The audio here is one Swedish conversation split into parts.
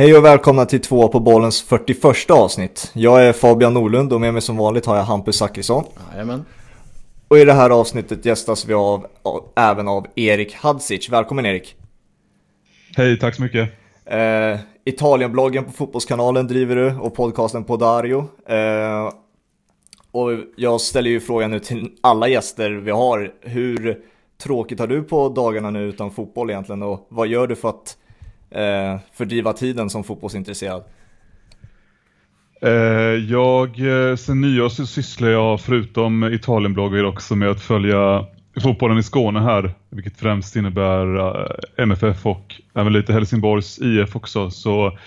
Hej och välkomna till två på bollens 41 avsnitt. Jag är Fabian Norlund och med mig som vanligt har jag Hampus Zachrisson. Jajamän. Och i det här avsnittet gästas vi av, av, även av Erik Hadzic. Välkommen Erik! Hej, tack så mycket! Eh, Italienbloggen på Fotbollskanalen driver du och podcasten på Dario. Eh, och jag ställer ju frågan nu till alla gäster vi har. Hur tråkigt har du på dagarna nu utan fotboll egentligen och vad gör du för att eh, fördriva tiden som fotbollsintresserad? Eh, jag, eh, sen nyår så sysslar jag förutom Italienbloggar också med att följa fotbollen i Skåne här, vilket främst innebär eh, MFF och även lite Helsingborgs IF också. Så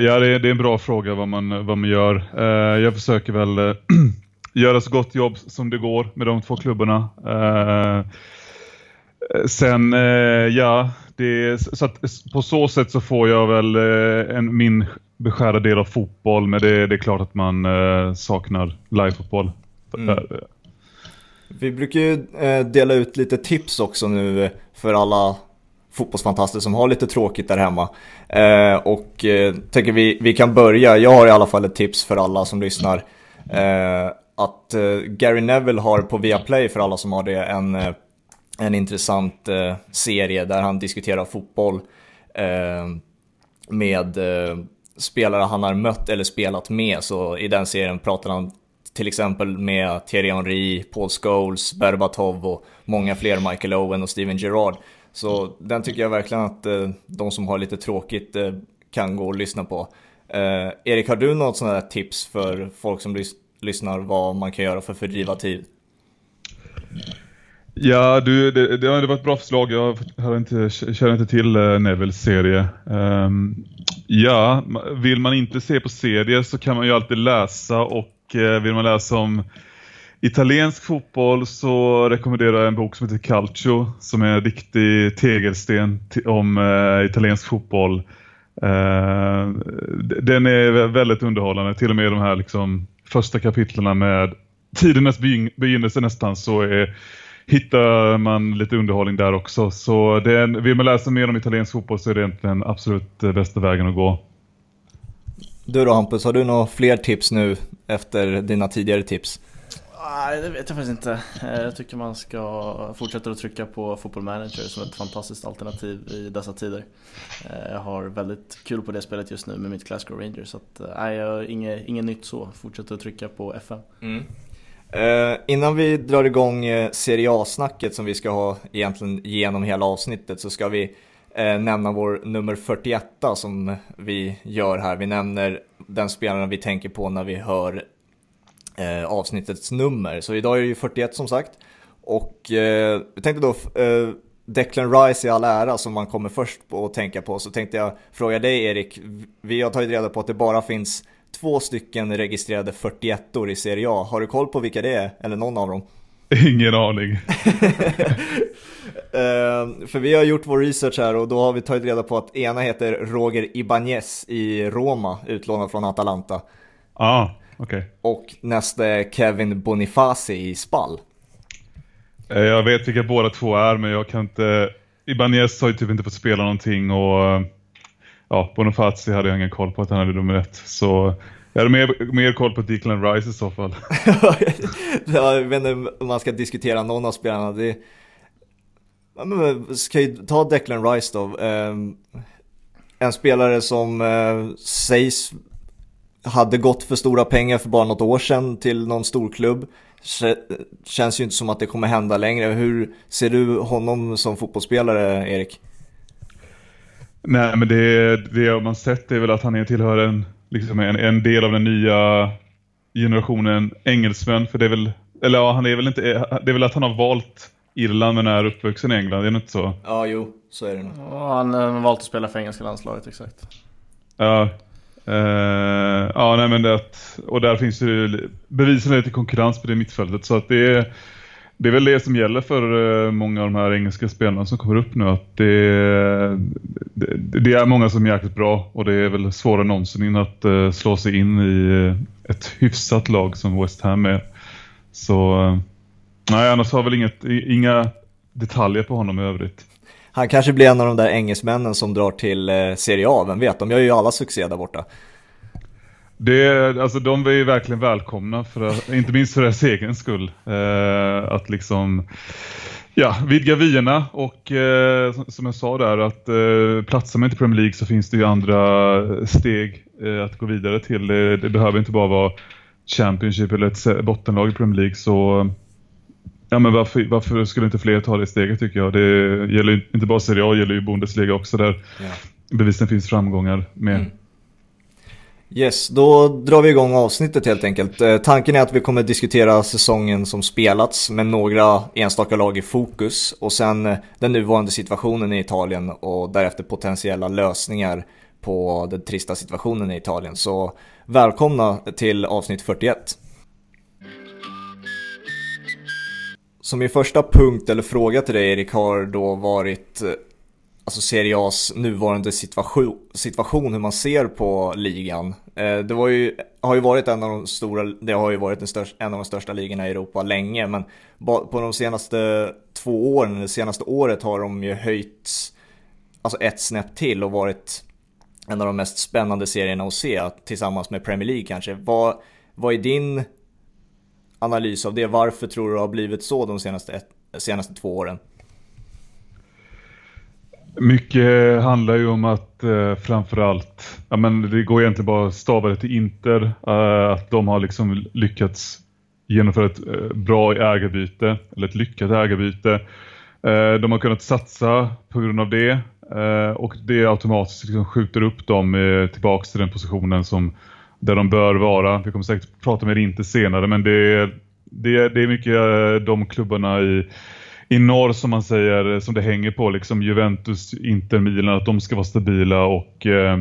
ja, det är, en bra fråga vad man, vad man gör. Jag försöker väl göra så gott jobb som det går med de två klubbarna. sen, ja, det, så att, på så sätt så får jag väl en, min beskärda del av fotboll, men det, det är klart att man saknar livefotboll. Mm. Vi brukar ju eh, dela ut lite tips också nu för alla fotbollsfantaster som har lite tråkigt där hemma. Eh, och eh, tänker vi, vi kan börja, jag har i alla fall ett tips för alla som lyssnar. Eh, att eh, Gary Neville har på Viaplay för alla som har det en, eh, en intressant eh, serie där han diskuterar fotboll eh, med eh, spelare han har mött eller spelat med. Så i den serien pratar han till exempel med Thierry Henry, Paul Scholes, Berbatov och många fler, Michael Owen och Steven Gerrard. Så den tycker jag verkligen att eh, de som har lite tråkigt eh, kan gå och lyssna på. Eh, Erik, har du något sånt här tips för folk som lys lyssnar vad man kan göra för att fördriva tid? Ja, du, det, det, det var ett bra förslag. Jag inte, känner inte till eh, uh, Nevilles serie. Um, ja, vill man inte se på serier så kan man ju alltid läsa och uh, vill man läsa om italiensk fotboll så rekommenderar jag en bok som heter Calcio som är en riktig tegelsten om uh, italiensk fotboll. Uh, den är väldigt underhållande, till och med de här liksom, första kapitlerna med tidernas begynnelse nästan så är, hittar man lite underhållning där också. Så det är, vill man läsa mer om italiensk fotboll så är det egentligen absolut bästa vägen att gå. Du då Hampus, har du några fler tips nu efter dina tidigare tips? Nej, det vet jag faktiskt inte. Eh, jag tycker man ska fortsätta att trycka på Football Manager som ett fantastiskt alternativ i dessa tider. Eh, jag har väldigt kul på det spelet just nu med mitt Glasgow Rangers. Så att, eh, nej, jag har inget, inget nytt så. Fortsätter att trycka på FM. Mm. Eh, innan vi drar igång eh, Serie A-snacket som vi ska ha egentligen genom hela avsnittet så ska vi eh, nämna vår nummer 41 som vi gör här. Vi nämner den spelaren vi tänker på när vi hör eh, avsnittets nummer. Så idag är det ju 41 som sagt. Och eh, jag tänkte då, eh, Declan Rice i all ära som man kommer först på att tänka på. Så tänkte jag fråga dig Erik, vi har tagit reda på att det bara finns två stycken registrerade 41or i Serie A. Har du koll på vilka det är? Eller någon av dem? Ingen aning. uh, för vi har gjort vår research här och då har vi tagit reda på att ena heter Roger Ibanez i Roma, utlånad från Atalanta. Ja, ah. Okay. Och nästa är Kevin Bonifaci i Spall. Uh, jag vet vilka båda två är, men jag kan inte... Ibanez har ju typ inte fått spela någonting och... Ja, Bonifazi hade jag ingen koll på att han hade nummer ett. Så jag hade mer, mer koll på Declan Rice i så fall. jag vet inte om man ska diskutera någon av spelarna. Det... Men, ska ju ta Declan Rice då. Ehm, en spelare som eh, sägs hade gått för stora pengar för bara något år sedan till någon storklubb. Känns ju inte som att det kommer hända längre. Hur ser du honom som fotbollsspelare, Erik? Nej, men det, det man sett är väl att han tillhör en liksom en, en del av den nya generationen engelsmän. För det är väl, eller ja, han är väl inte, det är väl att han har valt Irland men är uppvuxen i England, är det inte så? Ja, jo, så är det nog. Ja, han har valt att spela för engelska landslaget, exakt. Ja, Uh, ja, nej men det och där finns ju bevisligen lite konkurrens på det mittfältet så att det är det är väl det som gäller för eh, många av de här engelska spelarna som kommer upp nu. Att det, det, det är många som är jäkligt bra och det är väl svårare än någonsin att eh, slå sig in i eh, ett hyfsat lag som West Ham är. Så nej, annars har väl inget, inga detaljer på honom i övrigt. Han kanske blir en av de där engelsmännen som drar till Serie A, vem vet? De gör ju alla succé där borta. Det, alltså de är ju verkligen välkomna, för, inte minst för deras egen skull. Eh, att liksom ja, vidga vyerna och eh, som jag sa där att eh, platsar man inte i Premier League så finns det ju andra steg eh, att gå vidare till. Det, det, behöver inte bara vara Championship eller ett bottenlag i Premier League så ja, men varför, varför skulle inte fler ta det steget tycker jag. Det gäller inte bara Serie A, det gäller ju Bundesliga också där ja. bevisligen finns framgångar med. Mm. Yes, då drar vi igång avsnittet helt enkelt. Eh, tanken är att vi kommer diskutera säsongen som spelats med några enstaka lag i fokus och sen eh, den nuvarande situationen i Italien och därefter potentiella lösningar på den trista situationen i Italien. Så välkomna till avsnitt 41. Som min första punkt eller fråga till dig Erik har då varit eh, alltså Serie A's nuvarande situation, situation, hur man ser på ligan. Eh, det var ju, har ju varit en av de stora, det har ju varit största, en av de största ligorna i Europa länge, men på de senaste två åren, det senaste året har de ju höjts alltså ett snäpp till och varit en av de mest spännande serierna att se tillsammans med Premier League kanske. Vad, vad är din analys av det? Varför tror du det har blivit så de senaste, ett, senaste två åren? Mycket handlar ju om att eh, framförallt, ja men det går egentligen bara att stava det till Inter, eh, att de har liksom lyckats genomföra ett eh, bra ägarbyte, eller ett lyckat ägarbyte. Eh, de har kunnat satsa på grund av det eh, och det automatiskt liksom skjuter upp dem eh, tillbaks till den positionen som där de bör vara. Vi kommer säkert prata med Inter senare men det är, det är, det är mycket eh, de klubbarna i i norr som man säger, som det hänger på, liksom Juventus, Inter, Milan, att de ska vara stabila och eh,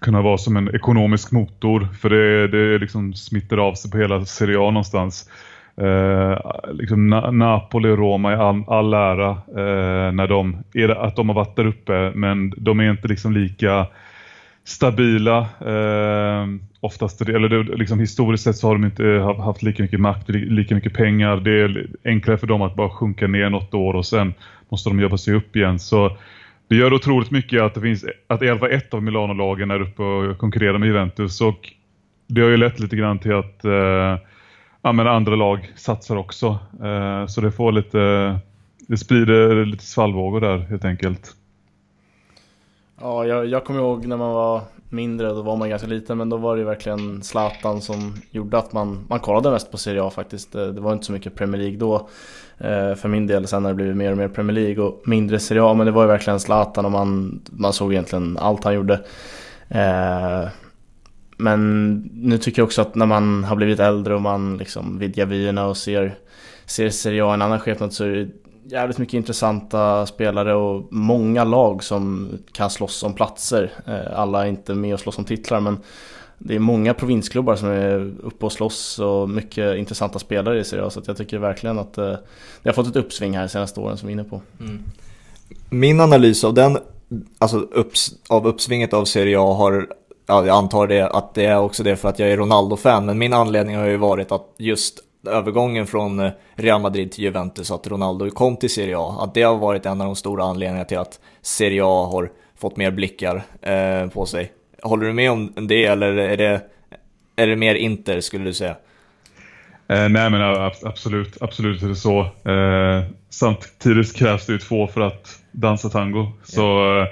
kunna vara som en ekonomisk motor. För det, det liksom smittar av sig på hela Serie A någonstans. Eh, liksom Na Napoli och Roma i all, all ära eh, när de, är det, att de har varit där uppe, men de är inte liksom lika stabila. Eh, oftast, eller liksom historiskt sett så har de inte haft lika mycket makt, lika mycket pengar. Det är enklare för dem att bara sjunka ner något år och sen måste de jobba sig upp igen. Så det gör otroligt mycket att det finns att i alla fall ett av Milano-lagen är uppe och konkurrerar med Juventus och det har ju lett lite grann till att eh, andra lag satsar också. Eh, så det får lite, det sprider lite svallvågor där helt enkelt. Ja, jag, jag kommer ihåg när man var mindre, då var man ganska liten, men då var det verkligen Zlatan som gjorde att man, man kollade mest på Serie A faktiskt. Det, det var inte så mycket Premier League då eh, för min del, sen har det blivit mer och mer Premier League och mindre Serie A, men det var ju verkligen Zlatan och man, man såg egentligen allt han gjorde. Eh, men nu tycker jag också att när man har blivit äldre och man liksom vidgar vyerna och ser, ser Serie A i en annan skepnad så är det jävligt mycket intressanta spelare och många lag som kan slåss om platser. Eh, alla är inte med och slåss om titlar men det är många provinsklubbar som är uppe och slåss och mycket intressanta spelare i Serie A. Så jag tycker verkligen att eh, det har fått ett uppsving här de senaste åren som vi är inne på. Mm. Min analys av den, alltså upps, av uppsvinget av Serie A har Ja, jag antar det, att det är också det för att jag är Ronaldo-fan, men min anledning har ju varit att just övergången från eh, Real Madrid till Juventus, att Ronaldo kom till Serie A, att det har varit en av de stora anledningarna till att Serie A har fått mer blickar eh, på sig. Håller du med om det eller är det, är det mer Inter skulle du säga? Eh, nej men absolut, absolut är det så. Eh, samtidigt krävs det ju två för att dansa tango. Så eh, Eh,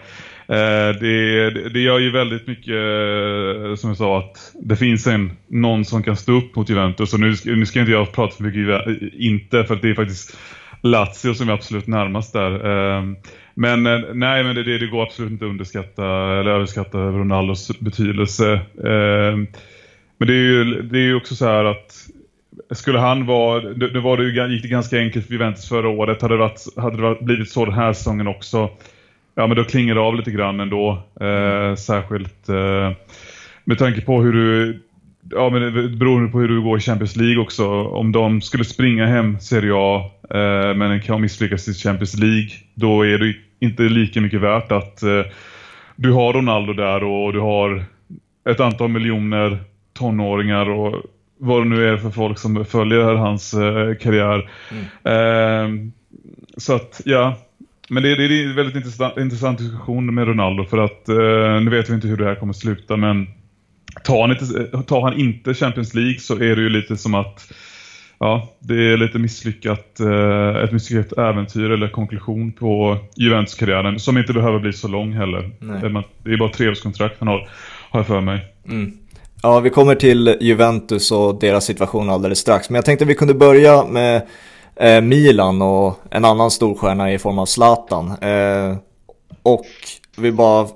Eh, det, det gör ju väldigt mycket, eh, som jag sa, att det finns en, någon som kan stå upp mot Juventus. Och nu, nu ska inte jag prata för mycket eh, inte, för det är faktiskt Lazio som är absolut närmast där. Men nej, men det, det går absolut inte att underskatta eller överskatta Ronaldos betydelse. Men det är ju det är också så här att skulle han vara, nu var det, gick det ganska enkelt för Juventus förra året. Hade det, varit, hade det blivit så den här säsongen också ja, men då klingar det av lite grann ändå. Eh, särskilt eh, med tanke på hur du, ja men beroende på hur du går i Champions League också. Om de skulle springa hem Serie A eh, men kan misslyckas i Champions League, då är det inte lika mycket värt att eh, du har Ronaldo där och du har ett antal miljoner tonåringar och vad det nu är för folk som följer hans eh, karriär. Mm. Eh, så att ja, men det, det är en väldigt intressant, intressant diskussion med Ronaldo för att eh, nu vet vi inte hur det här kommer sluta men tar han, inte, tar han inte Champions League så är det ju lite som att ja, det är lite misslyckat, eh, ett misslyckat äventyr eller konklusion på Juventus-karriären som inte behöver bli så lång heller. Nej. Det är bara treårskontrakt han har, har jag för mig. Mm. Ja, vi kommer till Juventus och deras situation alldeles strax. Men jag tänkte vi kunde börja med eh, Milan och en annan storstjärna i form av Zlatan. Eh, och vi bara,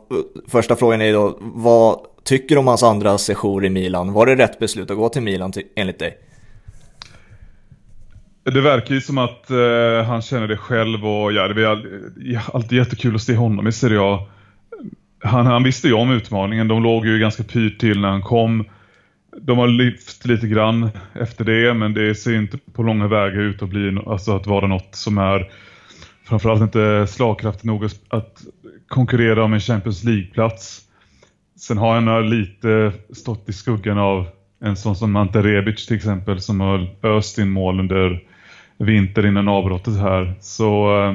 första frågan är då, vad tycker du om hans andra session i Milan? Var det rätt beslut att gå till Milan enligt dig? Det verkar ju som att eh, han känner det själv och ja, det är alltid jättekul att se honom i Serie A. Han, han visste ju om utmaningen, de låg ju ganska pyrt till när han kom. De har lyft lite grann efter det, men det ser inte på långa vägar ut att, bli, alltså att vara något som är framförallt inte slagkraftigt nog att konkurrera om en Champions League-plats. Sen har han lite stått i skuggan av en sån som Ante Rebic till exempel som har öst in mål under vinter innan avbrottet här. Så eh,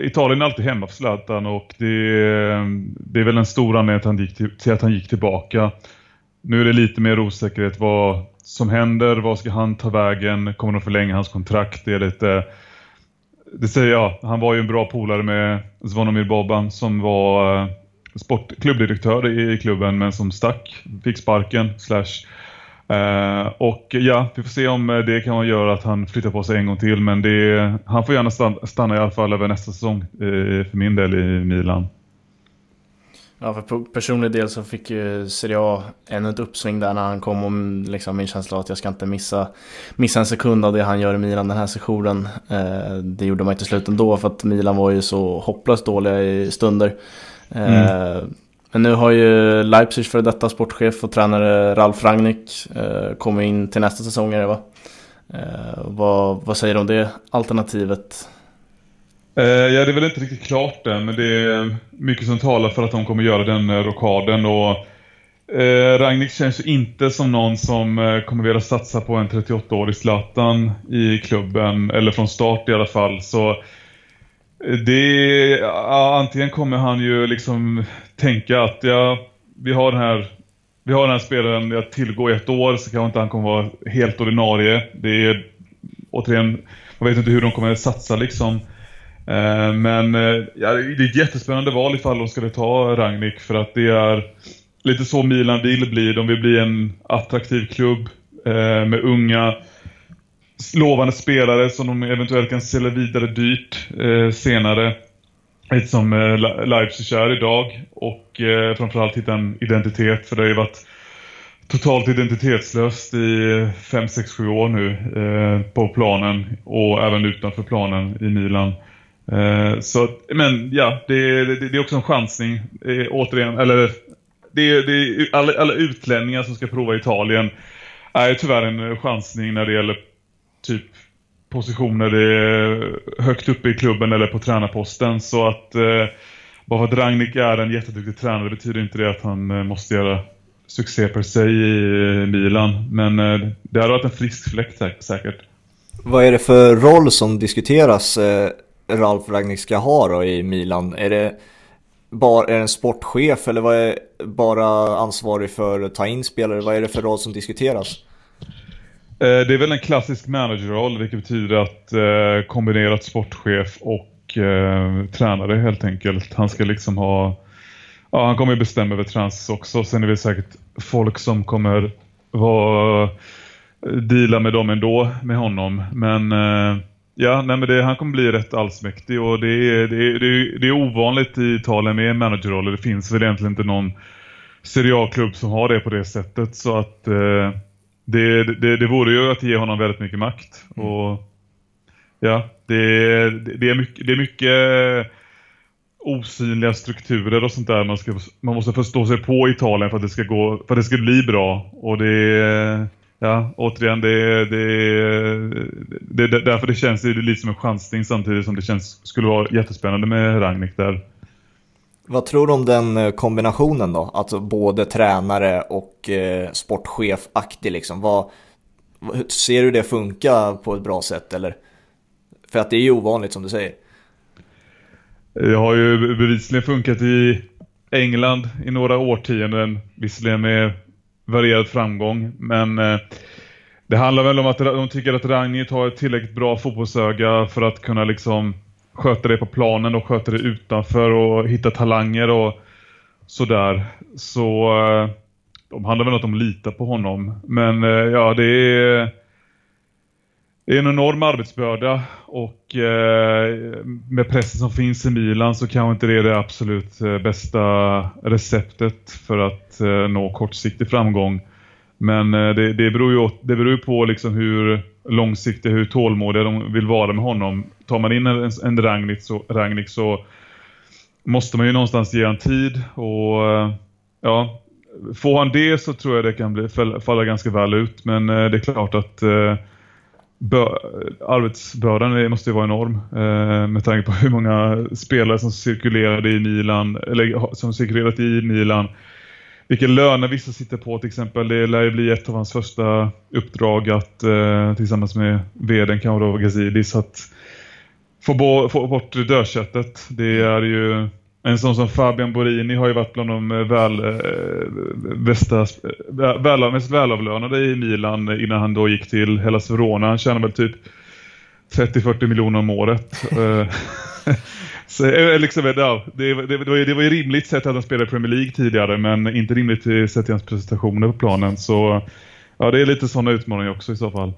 Italien är alltid hemma för Zlatan och det, eh, det är väl en stor anledning till att, han gick till, till att han gick tillbaka. Nu är det lite mer osäkerhet vad som händer, vad ska han ta vägen, kommer de förlänga hans kontrakt? Det är lite det säger jag, han var ju en bra polare med Zvonimir Boban som var eh, sportklubbdirektör i klubben men som stack, fick sparken slash Uh, och ja, vi får se om eh, det kan göra att han flyttar på sig en gång till. Men det, han får gärna stanna, stanna i alla fall över nästa säsong uh, för min del i Milan. Ja, för personlig del så fick ju Serie A ännu ett uppsving där när han kom och liksom min känsla att jag ska inte missa, missa en sekund av det han gör i Milan den här sessionen. Uh, det gjorde man inte slut ändå för att Milan var ju så hopplöst dåliga i stunder. Mm. Men nu har ju Leipzigs före detta sportchef och tränare Ralf Rangnick eh, kommit in till nästa säsong är det va? Eh, vad, vad säger du om det alternativet? Eh, ja, det är väl inte riktigt klart än, men det är mycket som talar för att de kommer göra den eh, rockaden. Och, eh, Ragnik känns ju inte som någon som eh, kommer vilja satsa på en 38-årig Zlatan i klubben, eller från start i alla fall. Så eh, det, ja, antingen kommer han ju liksom tänka att ja, vi har den här vi har den här spelaren att tillgå i ett år så kanske inte han kommer vara helt ordinarie. Det är återigen, man vet inte hur de kommer satsa liksom. Eh, men eh, ja, det är ett jättespännande val ifall de skulle ta Ragnik för att det är lite så Milan vill bli. De vill bli en attraktiv klubb eh, med unga lovande spelare som de eventuellt kan sälja vidare dyrt senare. Lite som Leipzig är idag och framförallt hitta en identitet för det har ju varit totalt identitetslöst i 5, 6, 7 år nu eh, på planen och även utanför planen i Milan. Eh, så, men ja, det, det, det, är också en chansning. Eh, återigen, eller det, det, alla, alla utlänningar som ska prova Italien är tyvärr en chansning när det gäller typ positioner högt uppe i klubben eller på tränarposten. Så att eh, bara för att Ragnik är en jätteduktig tränare betyder inte det att han eh, måste göra succé per se i eh, Milan. Men eh, det hade varit en frisk fläkt säkert. Vad är det för roll som diskuteras Ralf Ragnik ska ha då i Milan? Är det bara är det en sportchef eller vad är bara ansvarig för att ta in spelare? Vad är det för roll som diskuteras? Eh, det är väl en klassisk managerroll vilket betyder att eh, kombinerat sportchef och eh, tränare helt enkelt. Han ska liksom ha ja, han kommer ju bestämma över trans också. Sen är det säkert folk som kommer vara eh, deala med dem ändå med honom. Men eh, ja, nej, men det, han kommer bli rätt allsmäktig och det är, det är, det är, det är ovanligt i Italien med managerroller. Det finns väl egentligen inte någon Serie A-klubb som har det på det sättet så att eh, det, det, det vore ju att ge honom väldigt mycket makt. Mm. Och ja, det, det, är mycket, det är mycket osynliga strukturer och sånt där man, ska, man måste förstå sig på Italien för att det ska gå för att det ska bli bra. Och det ja, återigen det, det, det, det därför det känns det lite som en chansning samtidigt som det känns skulle vara jättespännande med Ragnik där. Vad tror du om den eh, kombinationen då? Alltså både tränare och eh, sportchef-aktig liksom. Vad, ser du det funka på ett bra sätt eller? För att det är ju ovanligt som du säger. Det har ju bevisligen funkat i England i några årtionden, visserligen med varierad framgång, men eh, det handlar väl om att de tycker att Ragnhild har ett tillräckligt bra fotbollsöga för att kunna liksom sköta det på planen och sköta det utanför och hitta talanger och sådär. Så eh, de handlar väl om att de litar på honom. Men eh, ja, det är, det är en enorm arbetsbörda och eh, med pressen som finns i Milan så kanske inte det är det absolut eh, bästa receptet för att eh, nå kortsiktig framgång. Men eh, det, det beror ju det beror på liksom hur långsiktiga, hur tålmodiga de vill vara med honom. Tar man in en, en Rangnick, så, Rangnick så måste man ju någonstans ge en tid och ja, får han det så tror jag det kan bli, falla ganska väl ut. Men det är klart att eh, arbetsbördan måste ju vara enorm eh, med tanke på hur många spelare som cirkulerade i Milan eller som cirkulerat i Milan. Vilka löner vissa sitter på till exempel. Det lär ju bli ett av hans första uppdrag att eh, tillsammans med vdn kanske då Gazidis att få, bo, få bort dödköttet. Det är ju en sån som Fabian Borini har ju varit bland de eh, väl, eh, bästa, eh, väl, mest välavlönade i Milan innan han då gick till Hellas Verona. Han tjänar väl typ 30-40 miljoner om året. Så, liksom, ja, det, det, det, var ju, det var ju rimligt sett att han spelade i Premier League tidigare men inte rimligt sett till hans prestationer på planen. Så ja, det är lite sådana utmaningar också i så fall.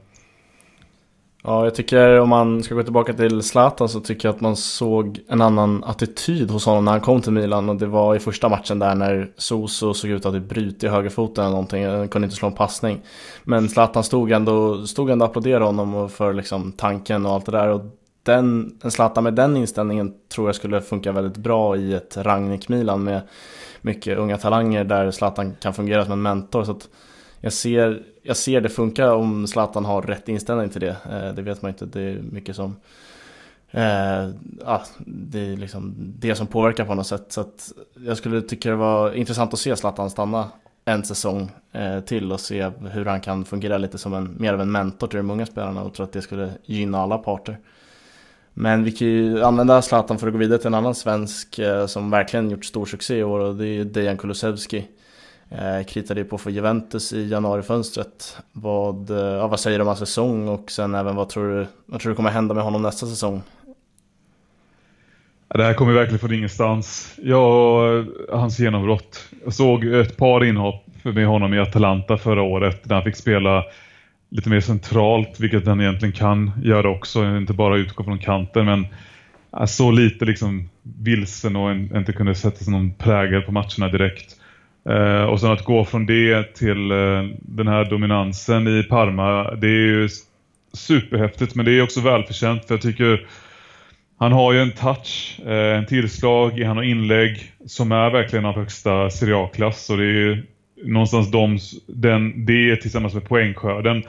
Ja, jag tycker om man ska gå tillbaka till Zlatan så tycker jag att man såg en annan attityd hos honom när han kom till Milan och det var i första matchen där när Soso såg ut att ha typ brutit högerfoten eller någonting, han kunde inte slå en passning. Men Zlatan stod ändå, stod ändå och applåderade honom för liksom tanken och allt det där och den, en Zlatan med den inställningen tror jag skulle funka väldigt bra i ett Rangnick-Milan med mycket unga talanger där Zlatan kan fungera som en mentor. Så att jag ser, jag ser det funka om Zlatan har rätt inställning till det. Eh, det vet man inte, det är mycket som eh, ah, det är liksom det som påverkar på något sätt. Så att jag skulle tycka det var intressant att se Zlatan stanna en säsong eh, till och se hur han kan fungera lite som en, mer av en mentor till de unga spelarna och tror att det skulle gynna alla parter. Men vi kan ju använda Zlatan för att gå vidare till en annan svensk eh, som verkligen gjort stor succé i år och det är Dejan Kulusevski. Eh, kritade ju på för Juventus i januarifönstret. Vad, eh, ja, vad säger du om hans säsong och sen även vad tror du, vad tror du kommer hända med honom nästa säsong? Det här kommer verkligen från ingenstans. Jag, hans genombrott. Jag såg ett par inhopp med honom i Atalanta förra året där han fick spela lite mer centralt, vilket han egentligen kan göra också. Inte bara utgå från kanten, men så lite liksom vilsen och inte kunde sätta sig någon prägel på matcherna direkt. Eh, och sen att gå från det till eh, den här dominansen i Parma, det är ju superhäftigt men det är också välförtjänt för jag tycker han har ju en touch, eh, en tillslag, han har inlägg som är verkligen av högsta serie A-klass och det är ju någonstans de, den, det tillsammans med poängskörden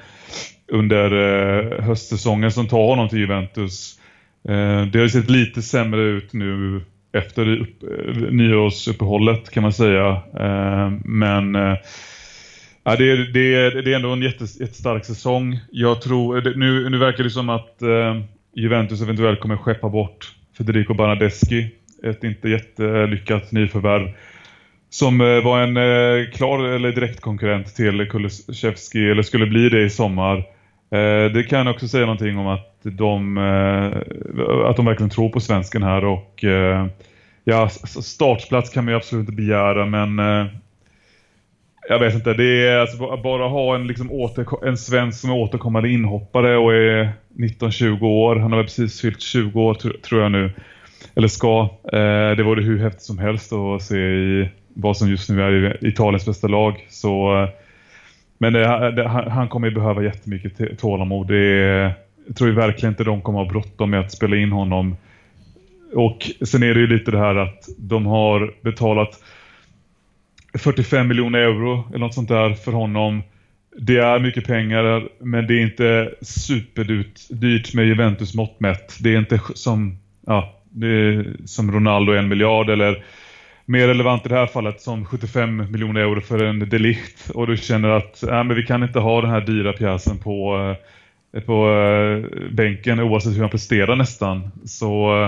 under eh, höstsäsongen som tar honom till Juventus. Eh, det har ju sett lite sämre ut nu efter upp, eh, nyårsuppehållet kan man säga. Eh, men eh, ja, det, är, det, är, det är ändå en jättestark säsong. Jag tror, eh, nu, nu verkar det som att eh, Juventus eventuellt kommer skeppa bort Federico Bernadeschi. Ett inte jättelyckat nyförvärv. Som eh, var en klar eller direkt konkurrent till Kulusevski eller skulle bli det i sommar. Eh, det kan också säga någonting om att de, eh, att de verkligen tror på svensken här och eh, ja, startplats kan man ju absolut inte begära men eh, jag vet inte, det är alltså, bara ha en, liksom, åter, en svensk som är återkommande inhoppare och är 19-20 år. Han har väl precis fyllt 20 år tror jag nu. Eller ska. Eh, det vore hur häftigt som helst att se i vad som just nu är Italiens bästa lag. Så, eh, men det, det, han kommer ju behöva jättemycket tålamod. Det är, jag tror ju verkligen inte de kommer ha bråttom med att spela in honom och sen är det ju lite det här att de har betalat 45 miljoner euro eller något sånt där för honom. Det är mycket pengar men det är inte superdyrt med Juventus mått mätt. Det är inte som, ja, det är som Ronaldo en miljard eller mer relevant i det här fallet som 75 miljoner euro för en delikt och du känner att äh, men vi kan inte ha den här dyra pjäsen på, äh, på äh, bänken oavsett hur han presterar nästan. Så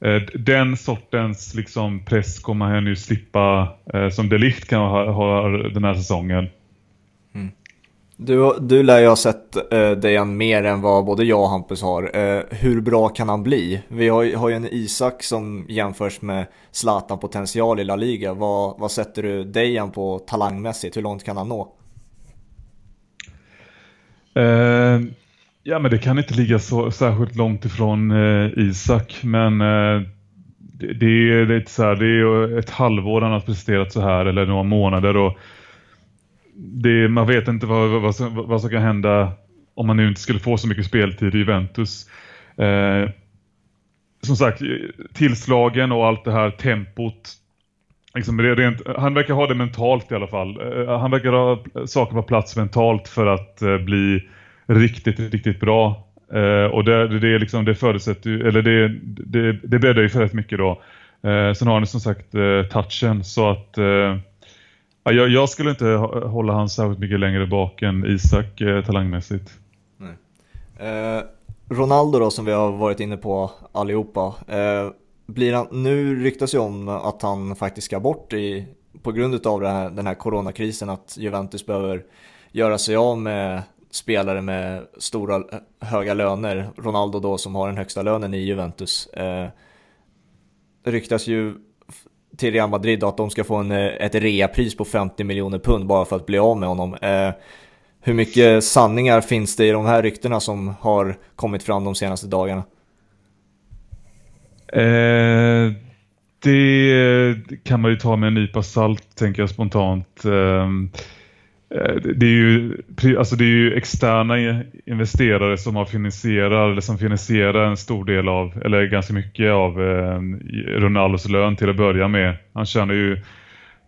äh, den sortens liksom, press kommer han nu slippa äh, som delikt kan ha, ha den här säsongen. Mm. Du, du lär ju ha sett eh, Dejan mer än vad både jag och Hampus har. Eh, hur bra kan han bli? Vi har, har ju en Isak som jämförs med Zlatan potential i La Liga. Vad, vad sätter du Dejan på talangmässigt? Hur långt kan han nå? Eh, ja, men det kan inte ligga så särskilt långt ifrån eh, Isak, men eh, det, det, är lite så här, det är ett halvår han har presterat så här, eller några månader. och det, man vet inte vad, vad, som, vad som kan hända om man nu inte skulle få så mycket speltid i Juventus. Eh, som sagt, tillslagen och allt det här tempot. Liksom rent, han verkar ha det mentalt i alla fall. Eh, han verkar ha saker på plats mentalt för att eh, bli riktigt, riktigt bra. Eh, och det, det, liksom, det förutsätter eller det, det, det bäddar ju för rätt mycket då. Eh, sen har han som sagt eh, touchen så att eh, jag, jag, skulle inte hålla han särskilt mycket längre bak än Isak eh, talangmässigt. Eh, Ronaldo då som vi har varit inne på allihopa. Eh, blir han, nu ryktas ju om att han faktiskt ska bort i, på grund av här, den här coronakrisen att Juventus behöver göra sig av med spelare med stora eh, höga löner. Ronaldo då som har den högsta lönen i Juventus. Eh, ryktas ju till Real Madrid att de ska få en, eh, ett reapris på 50 miljoner pund bara för att bli av med honom. Eh, hur mycket sanningar finns det i de här ryktena som har kommit fram de senaste dagarna? Eh, det kan man ju ta med en nypa salt, tänker jag spontant. Eh, Eh, det är ju, alltså det är ju externa investerare som har finansierat eller som finansierar en stor del av, eller ganska mycket av eh, Ronaldos lön till att börja med. Han tjänar ju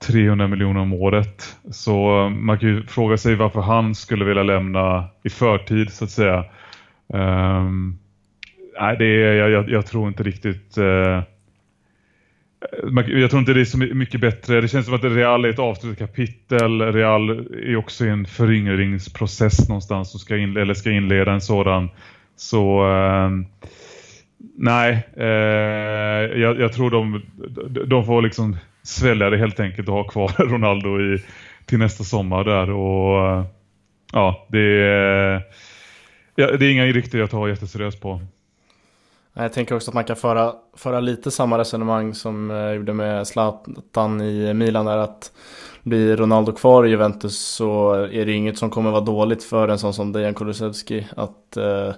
300 miljoner om året. Så eh, man kan ju fråga sig varför han skulle vilja lämna i förtid så att säga. Um, nej, det är, jag, jag, tror inte riktigt uh, jag tror inte det är så mycket bättre. Det känns som att Real är ett avslutat kapitel. Real är också i en föryngringsprocess någonstans och ska, in, eller ska inleda en sådan. Så eh, nej, eh, jag, jag, tror de, de får liksom svälja det helt enkelt och ha kvar Ronaldo i, till nästa sommar där. Och eh, ja, det är, ja, det är inga riktigt jag tar jätteseriöst på. Eh, jag tänker också att man kan föra, föra lite samma resonemang som jag gjorde med Zlatan i Milan. Där att blir Ronaldo kvar i Juventus så är det inget som kommer vara dåligt för en sån som Dejan Kulusevski att, eh,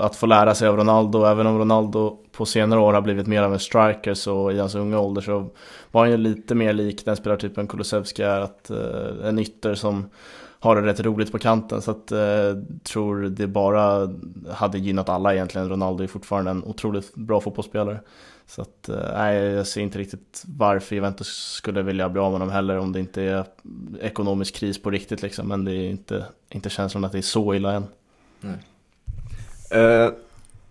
att få lära sig av Ronaldo. Även om Ronaldo på senare år har blivit mer av en striker så i hans unga ålder så var han ju lite mer lik den spelartypen Kulusevski är. Att, eh, en ytter som har det rätt roligt på kanten. Så att eh, tror det bara hade gynnat alla egentligen. Ronaldo är fortfarande en otroligt bra fotbollsspelare. Så att eh, nej, jag ser inte riktigt varför Juventus skulle vilja bli av med honom heller om det inte är ekonomisk kris på riktigt liksom. Men det är inte, inte känslan att det är så illa än. Eh,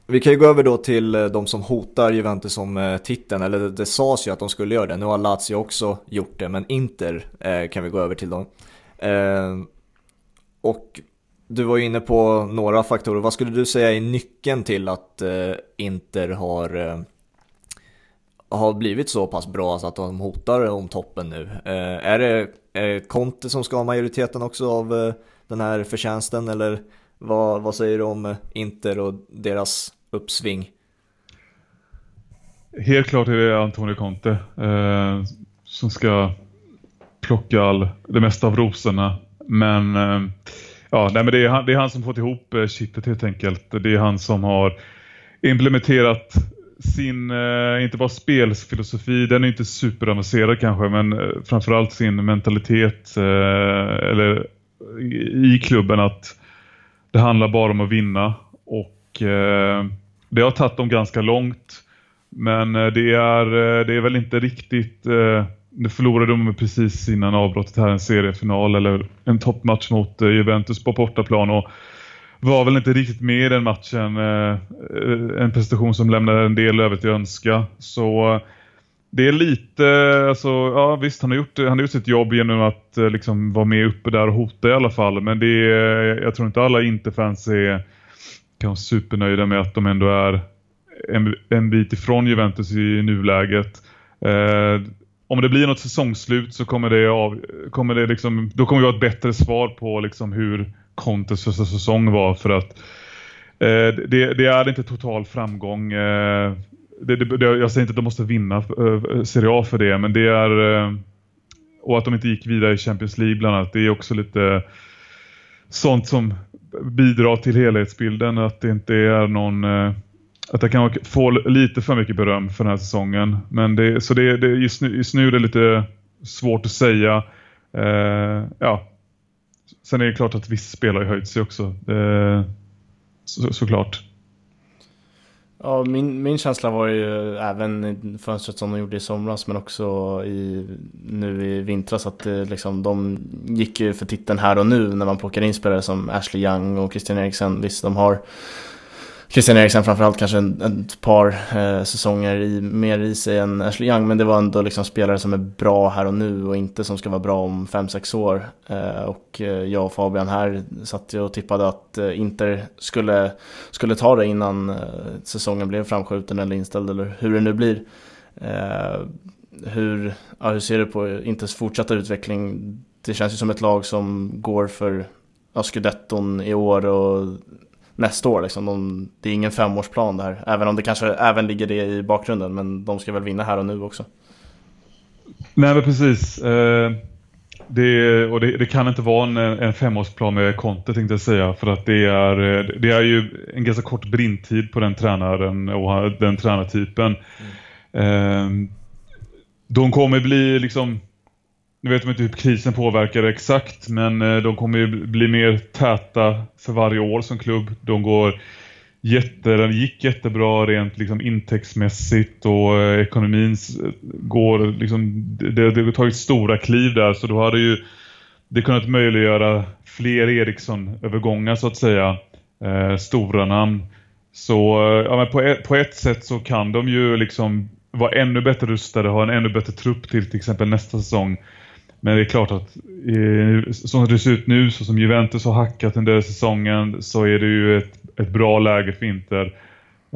vi kan ju gå över då till eh, de som hotar Juventus som eh, titeln, eller det, det sades ju att de skulle göra det. Nu har Lazio också gjort det, men Inter eh, kan vi gå över till då. Eh, och du var ju inne på några faktorer. Vad skulle du säga är nyckeln till att eh, Inter har, eh, har blivit så pass bra så att de hotar om toppen nu? Eh, är det är Conte som ska ha majoriteten också av eh, den här förtjänsten eller vad, vad säger du om eh, Inter och deras uppsving? Helt klart är det Antonio Conte eh, som ska plocka all, det mesta av rosorna men eh, ja, nej, men det, är han, det är han som fått ihop eh, kittet helt enkelt. Det är han som har implementerat sin, eh, inte bara spelfilosofi, den är inte superavancerad kanske, men eh, framförallt sin mentalitet eh, eller i klubben att det handlar bara om att vinna och eh, det har tagit dem ganska långt men eh, det är, eh, det är väl inte riktigt nu förlorade de precis innan avbrottet här en seriefinal eller en toppmatch mot eh, Juventus på bortaplan och var väl inte riktigt med i den matchen. Eh, en prestation som lämnade en del över till önska. Så det är lite, alltså, ja visst han har gjort, han har gjort sitt jobb genom att eh, liksom vara med uppe där och hota i alla fall. Men det är, jag tror inte alla Interfans är kanske supernöjda med att de ändå är en, en bit ifrån Juventus i nuläget. Eh, om det blir något säsongslut så kommer det, av, kommer det liksom, då kommer vi ha ett bättre svar på liksom hur Contes första säsong var för att eh, det, det, är inte total framgång. Eh, det, det, jag säger inte att de måste vinna eh, Serie A för det, men det är eh, och att de inte gick vidare i Champions League bland annat. Det är också lite sånt som bidrar till helhetsbilden att det inte är någon eh, att jag kan få lite för mycket beröm för den här säsongen. Men det, så det, det, just, nu, just nu är det lite svårt att säga. Eh, ja. Sen är det klart att vissa spelare har höjt sig också. Eh, så, såklart. Ja, min, min känsla var ju även i fönstret som de gjorde i somras men också i, nu i vintras att det, liksom, de gick ju för titeln här och nu när man plockar in spelare som Ashley Young och Christian Eriksen. Visst, de har Christian Eriksen framförallt kanske en, ett par eh, säsonger i, mer i sig än Ashley Young men det var ändå liksom spelare som är bra här och nu och inte som ska vara bra om 5-6 år. Eh, och eh, jag och Fabian här satt och tippade att eh, Inter skulle, skulle ta det innan eh, säsongen blev framskjuten eller inställd eller hur det nu blir. Eh, hur, ja, hur ser du på Inters fortsatta utveckling? Det känns ju som ett lag som går för ja, scudetton i år och nästa år. Liksom. De, det är ingen femårsplan där, även om det kanske även ligger det i bakgrunden. Men de ska väl vinna här och nu också. Nej men precis. Eh, det, och det, det, kan inte vara en, en femårsplan med Conte tänkte jag säga. För att det är, det är ju en ganska kort brintid på den tränaren och den tränartypen. Mm. Eh, de kommer bli liksom nu vet de inte hur krisen påverkar det exakt, men eh, de kommer ju bli mer täta för varje år som klubb. De går jätte, den gick jättebra rent liksom intäktsmässigt och eh, ekonomin eh, går liksom, det, det har tagit stora kliv där så då hade ju det kunnat möjliggöra fler Eriksson-övergångar så att säga. Eh, stora namn. Så ja, men på, ett, på ett sätt så kan de ju liksom vara ännu bättre rustade, ha en ännu bättre trupp till till exempel nästa säsong. Men det är klart att eh, som det ser ut nu, så som Juventus har hackat under säsongen, så är det ju ett, ett bra läge för Inter.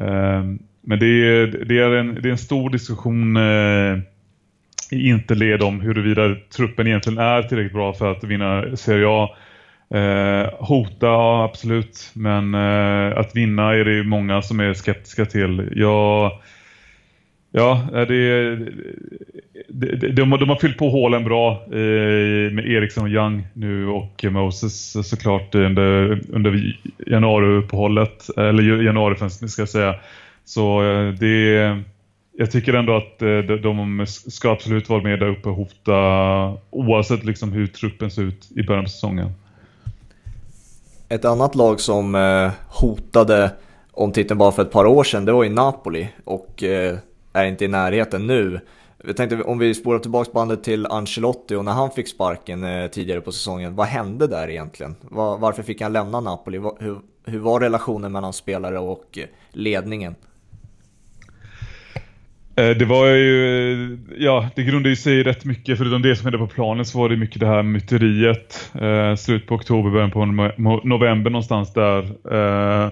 Eh, men det är, det är, en, det är en stor diskussion eh, i Interled om huruvida truppen egentligen är tillräckligt bra för att vinna Serie A. Eh, hota, ja, absolut. Men eh, att vinna är det ju många som är skeptiska till. Jag Ja, det, det, de, de, har fyllt på hålen bra eh, med Eriksson och Young nu och Moses såklart under, under januariuppehållet, eller januarifönstret ska jag säga. Så eh, det, jag tycker ändå att eh, de ska absolut vara med där uppe och hota oavsett liksom hur truppen ser ut i början av säsongen. Ett annat lag som eh, hotade om titeln bara för ett par år sedan, det var ju Napoli. Och är inte i närheten nu. Jag tänkte om vi spårar tillbaka bandet till Ancelotti och när han fick sparken eh, tidigare på säsongen. Vad hände där egentligen? Var, varför fick han lämna Napoli? Var, hur, hur var relationen mellan spelare och eh, ledningen? Eh, det var ju, eh, ja, det grundade sig rätt mycket, förutom det som hände på planen så var det mycket det här myteriet. Eh, slut på oktober, början på november någonstans där. Eh,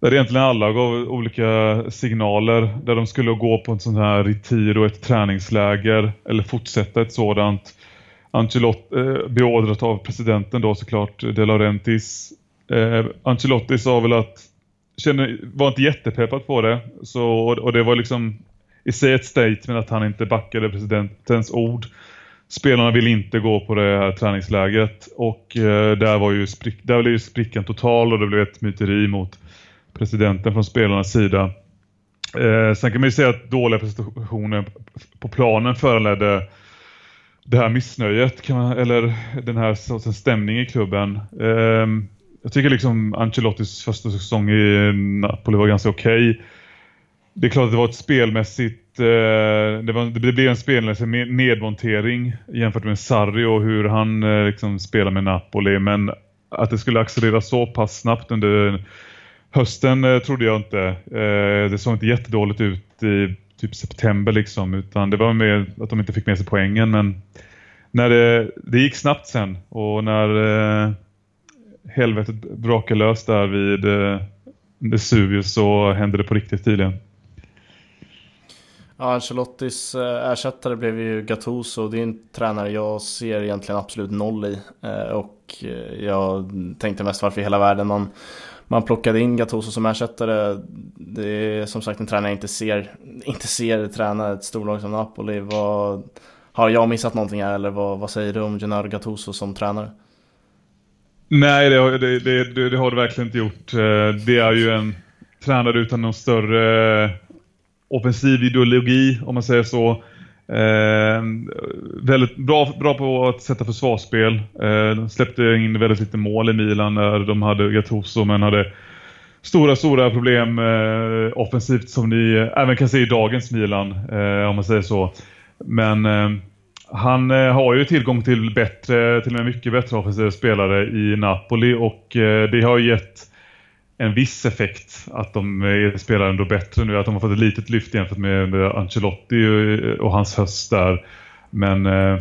där egentligen alla gav olika signaler där de skulle gå på en sån här retir och ett träningsläger eller fortsätta ett sådant. Ancelotti, eh, beordrat av presidenten då såklart, De Laurentiis. Eh, Ancelotti sa väl att känner, var inte jättepeppad på det. Så, och det var liksom i sig ett statement att han inte backade presidentens ord. Spelarna vill inte gå på det här träningsläget och eh, där var ju sprick, där blev ju sprickan total och det blev ett myteri mot presidenten från spelarnas sida. Eh, sen kan man ju säga att dåliga prestationer på planen föranledde det här missnöjet man, eller den här sortens stämning i klubben. Eh, jag tycker liksom Ancelottis första säsong i Napoli var ganska okej. Okay. Det är klart att det var ett spelmässigt, eh, det, var, det blev en spelmässig nedmontering jämfört med Sarri och hur han eh, liksom spelar med Napoli. Men att det skulle accelerera så pass snabbt under hösten eh, trodde jag inte. Eh, det såg inte jättedåligt ut i typ september liksom. Utan det var mer att de inte fick med sig poängen. Men när det, det gick snabbt sen och när eh, helvetet brakade lös där vid eh, Vesuvius så hände det på riktigt tydligen. Ja, Ancelottis eh, ersättare blev ju Gattuso. Det är en tränare jag ser egentligen absolut noll i. Eh, och eh, jag tänkte mest varför i hela världen man, man plockade in Gattuso som ersättare. Det är som sagt en tränare jag inte ser, inte ser träna ett storlag som Napoli. Vad, har jag missat någonting här eller vad, vad säger du om Gennaro Gattuso som tränare? Nej, det, det, det, det, har du verkligen inte gjort. Eh, det är ju en tränare utan någon större eh, offensiv ideologi, om man säger så. Eh, väldigt bra, bra på att sätta försvarsspel. Eh, de släppte in väldigt lite mål i Milan när de hade Gattuso men hade stora, stora problem eh, offensivt som ni även kan se i dagens Milan, eh, om man säger så. Men eh, han eh, har ju tillgång till bättre, till och med mycket bättre offensiva spelare i Napoli och eh, det har gett en viss effekt att de spelar ändå bättre nu. Att de har fått ett litet lyft jämfört med Ancelotti och hans höst där. Men eh,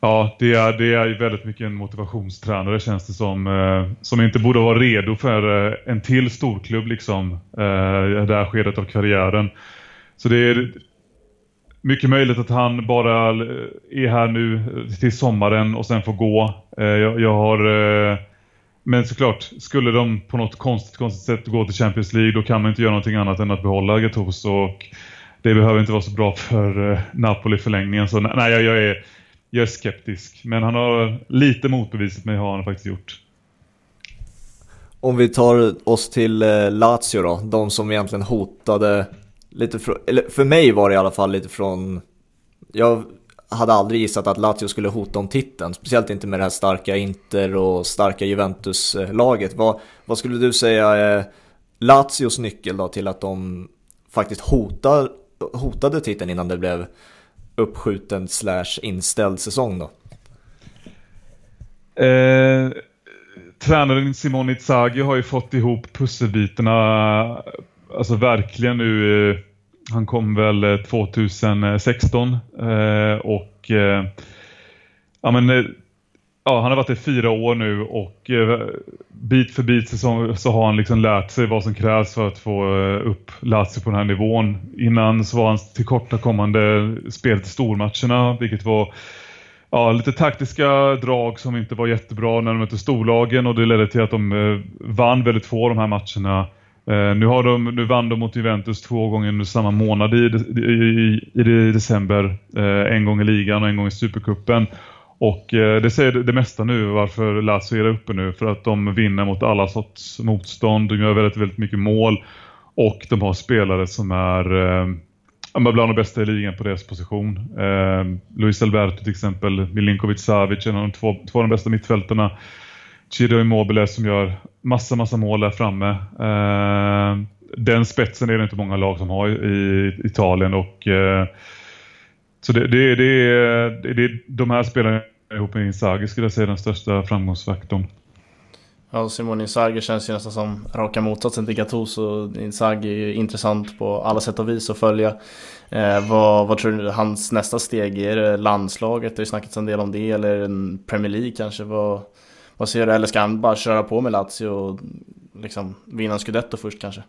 ja, det är, det är väldigt mycket en motivationstränare känns det som. Eh, som inte borde vara redo för eh, en till storklubb liksom. Eh, I det här skedet av karriären. Så det är mycket möjligt att han bara är här nu till sommaren och sen får gå. Eh, jag, jag har eh, men såklart, skulle de på något konstigt, konstigt sätt gå till Champions League då kan man inte göra någonting annat än att behålla Gattuso och det behöver inte vara så bra för eh, Napoli Napoli förlängningen. Så nej, jag, jag, är, jag är skeptisk. Men han har lite motbevisat mig har han faktiskt gjort. Om vi tar oss till eh, Lazio då, de som egentligen hotade lite från, eller för mig var det i alla fall lite från, jag hade aldrig gissat att Lazio skulle hota om titeln. Speciellt inte med det här starka Inter och starka Juventus-laget. Vad, vad skulle du säga är Lazios nyckel då till att de faktiskt hotar, hotade titeln innan det blev uppskjuten slash inställd säsong då? Eh, tränaren Simone Inzaghi har ju fått ihop pusselbitarna alltså verkligen nu eh, han kom väl eh, 2016 eh, och eh, ja, men, eh, ja, han har varit i fyra år nu och eh, bit för bit så, så har han liksom lärt sig vad som krävs för att få upp Lazio på den här nivån. Innan så var han tillkortakommande spel till stormatcherna vilket var ja, lite taktiska drag som inte var jättebra när de mötte storlagen och det ledde till att de vann väldigt få av de här matcherna. Eh, nu, har de, nu vann de mot Juventus två gånger under samma månad i, i, i, i december. Eh, en gång i ligan och en gång i Supercupen. Och eh, det säger det mesta nu varför Lazio är där uppe nu. För att de vinner mot alla sorts motstånd. De gör väldigt, väldigt mycket mål. Och de har spelare som är bland de bästa i ligan på deras position. Luis Alberto till exempel, Milinkovic Savic, en av de två, två av de bästa mittfältarna. Chido Immobile som gör massa, massa mål där framme. Eh, den spetsen är det inte många lag som har i Italien och eh, så det, det, det, det, det de här spelarna ihop med Inzaghi skulle jag säga är den största framgångsfaktorn. Ja, Simone Inzaghi känns ju nästan som raka motsatsen till Gattuso. Inzaghi är ju intressant på alla sätt och vis att följa. Eh, vad, vad tror du hans nästa steg? Är det landslaget? Det har ju snackats en del om det. Eller en Premier League kanske? Vad, vad ser du? Eller ska han bara köra på med Lazio och liksom vinna en scudetto först kanske?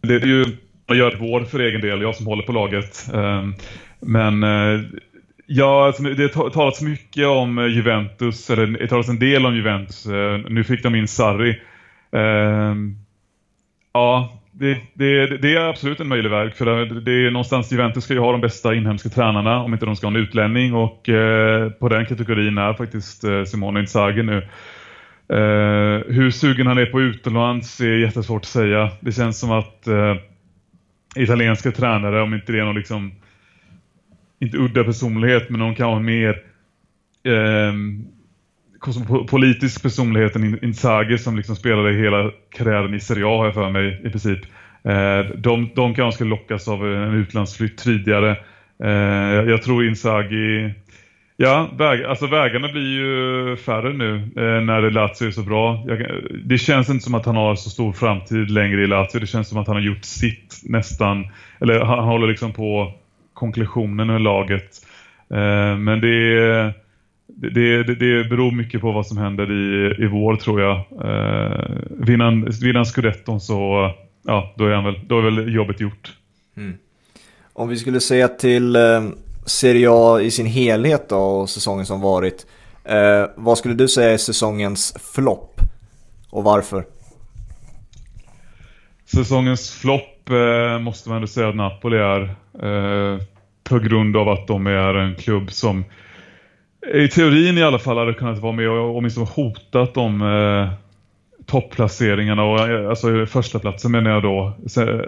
Det är ju, jag gör ett vård för egen del, jag som håller på laget. Ehm, men eh, ja, alltså, det talas mycket om eh, Juventus, eller det talas en del om Juventus. Eh, nu fick de in Sarri. Ehm, ja, det, det, det, är absolut en möjlig väg. För det är någonstans Juventus ska ju ha de bästa inhemska tränarna om inte de ska ha en utlänning. Och eh, på den kategorin är faktiskt eh, Simone Inzaghi nu. Eh, hur sugen han är på utomlands är jättesvårt att säga. Det känns som att eh, italienska tränare, om inte det är någon liksom inte udda personlighet, men någon kan ha mer eh, kosmopolitisk personlighet än Inzaghi som liksom spelade hela karriären i Serie A har jag för mig i princip. Eh, de, de kanske lockas av en utlandsflytt tidigare. Eh, jag tror Inzaghi Ja, väg, alltså vägarna blir ju färre nu eh, när Lazio är så bra. Jag, det känns inte som att han har så stor framtid längre i Lazio. Det känns som att han har gjort sitt nästan. Eller han, håller liksom på konklusionen med laget. Men det är det, det, det beror mycket på vad som händer i, i vår tror jag. Eh, vinner, vinner Scudetton så ja, då är, han väl, då är väl jobbet gjort. Mm. Om vi skulle säga till eh, Serie A i sin helhet då och säsongen som varit. Eh, vad skulle du säga är säsongens flopp? Och varför? Säsongens flopp eh, måste man ändå säga att Napoli är. Eh, på grund av att de är en klubb som i teorin i alla fall hade kunnat vara med och åtminstone liksom hotat de eh, topplaceringarna och eh, alltså första platsen menar jag då. Så, eh,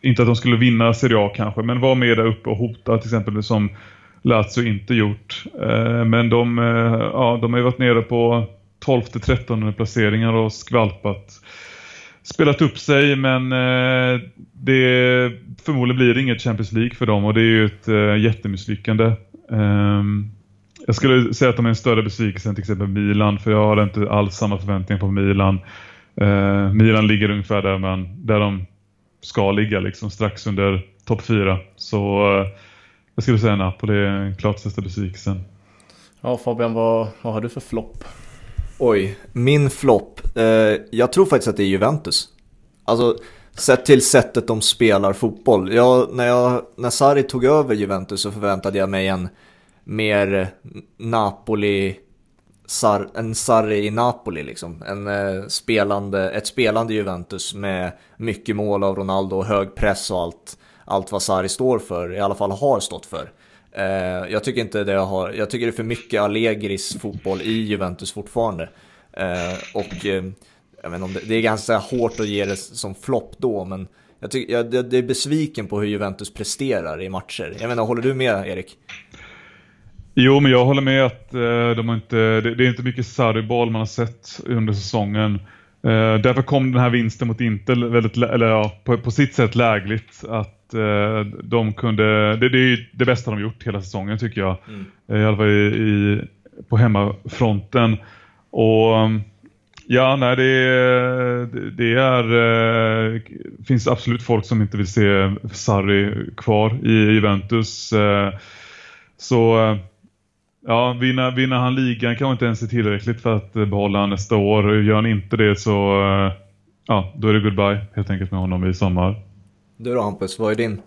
inte att de skulle vinna Serie A kanske, men vara med där uppe och hota till exempel som Lazio inte gjort. Eh, men de, eh, ja, de har ju varit nere på 12-13 placeringar och skvalpat. Spelat upp sig men eh, det förmodligen blir det inget Champions League för dem och det är ju ett eh, jättemisslyckande. Um, jag skulle säga att de är en större besvikelse än till exempel Milan för jag har inte alls samma förväntningar på Milan. Uh, Milan ligger ungefär där, man, där de ska ligga, liksom strax under topp 4. Så uh, jag skulle säga Napoli är den klart största besvikelsen. Ja Fabian, vad, vad har du för flopp? Oj, min flopp. Uh, jag tror faktiskt att det är Juventus. Alltså, sett till sättet de spelar fotboll. Jag, när, jag, när Sarri tog över Juventus så förväntade jag mig en mer Napoli, Sar, en Sarri i Napoli liksom. En, eh, spelande, ett spelande Juventus med mycket mål av Ronaldo och hög press och allt, allt vad Sarri står för, i alla fall har stått för. Eh, jag tycker inte det har, jag tycker det är för mycket Allegris fotboll i Juventus fortfarande. Eh, och eh, jag vet om det, det, är ganska hårt att ge det som flopp då, men jag, tycker, jag, jag, är besviken på hur Juventus presterar i matcher. Jag menar, håller du med Erik? Jo, men jag håller med att eh, de inte, det, det, är inte mycket Sarri-boll man har sett under säsongen. Eh, därför kom den här vinsten mot Inter väldigt, eller ja, på, på sitt sätt lägligt. Att eh, de kunde, det, det är det bästa de gjort hela säsongen tycker jag. Mm. I alla fall i, i, på hemmafronten. Och Ja, nej, det, det är, eh, finns absolut folk som inte vill se Sarri kvar i Juventus. Så ja, vinner, vinner han ligan kanske inte ens är tillräckligt för att behålla han nästa år. Gör han inte det så ja, då är det goodbye helt enkelt med honom i sommar. Du då Hampus, vad är din?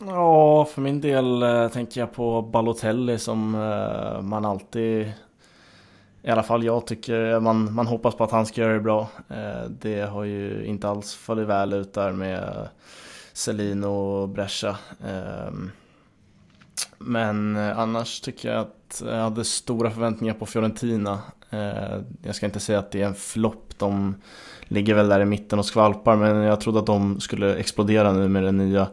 Ja, för min del äh, tänker jag på Balotelli som man alltid i alla fall jag tycker man, man hoppas på att han ska göra det bra. Eh, det har ju inte alls fallit väl ut där med Celino och Brescia. Men eh, annars tycker jag att jag hade stora förväntningar på Fiorentina. Eh, jag ska inte säga att det är en flopp. De ligger väl där i mitten och skvalpar men jag trodde att de skulle explodera nu med det nya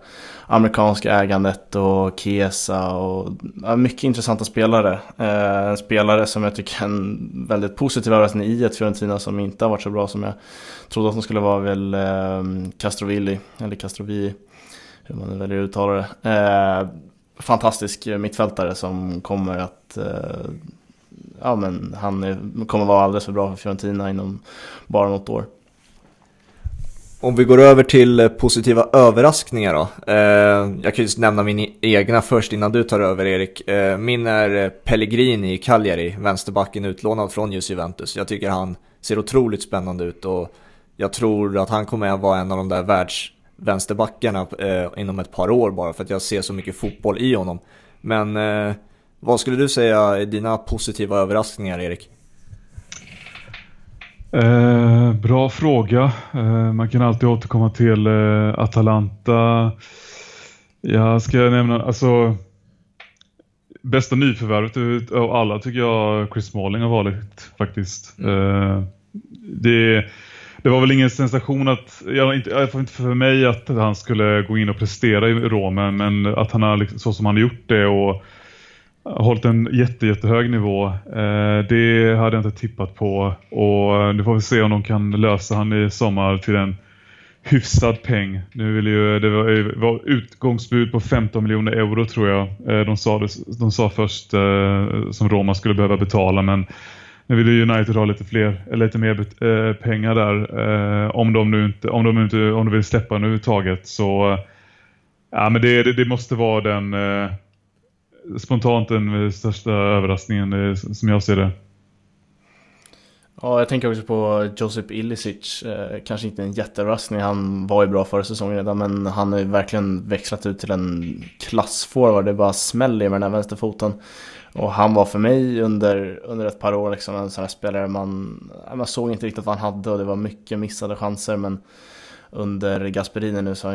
amerikanska ägandet och Kesa och mycket intressanta spelare. Eh, en spelare som jag tycker är en väldigt positiv överraskning i ett Fiorentina som inte har varit så bra som jag trodde att de skulle vara väl Castrovilli eller Castrovilli hur man nu väljer att uttala det. Fantastisk mittfältare som kommer att eh, ja men han är, kommer vara alldeles för bra för Fiorentina inom bara något år. Om vi går över till positiva överraskningar då. Eh, jag kan ju nämna min e-, egna först innan du tar över Erik. Eh, min är Pellegrini i Cagliari, vänsterbacken utlånad från just Juventus. Jag tycker han ser otroligt spännande ut och jag tror att han kommer att vara en av de där världs världsvänsterbackarna inom ett par år bara för att jag ser så mycket fotboll i honom. Men vad skulle du säga är dina positiva överraskningar Erik? Eh, bra fråga. Eh, man kan alltid återkomma till eh, Atalanta. Jag ska nämna, alltså bästa nyförvärvet av alla tycker jag Chris Smalling har varit faktiskt. Mm. Eh, det, det var väl ingen sensation att, jag, inte, inte för mig att han skulle gå in och prestera i Romen, men att han har liksom, så som han har gjort det och hållit en jätte, jättehög nivå. Eh, det hade jag inte tippat på och eh, nu får vi se om de kan lösa han i sommar till en hyfsad peng. Nu vill ju, det var, eh, var utgångsbud på 15 miljoner euro tror jag. Eh, de sa, det, de sa först eh, som Roma skulle behöva betala men nu vill ju United ha lite fler, eh, lite mer eh, pengar där. Eh, om de nu inte, om de inte, om de vill släppa nu överhuvudtaget så ja men det, det, det måste vara den spontant den största överraskningen som jag ser det. Ja, jag tänker också på Josip Ilicic. Eh, kanske inte en jätteröstning, han var ju bra förra säsongen redan, men han har ju verkligen växlat ut till en klassforward. Det bara smäller med den här vänsterfoten. Och han var för mig under, under ett par år liksom en sån här spelare man, man såg inte riktigt vad han hade och det var mycket missade chanser men under Gasperini nu så är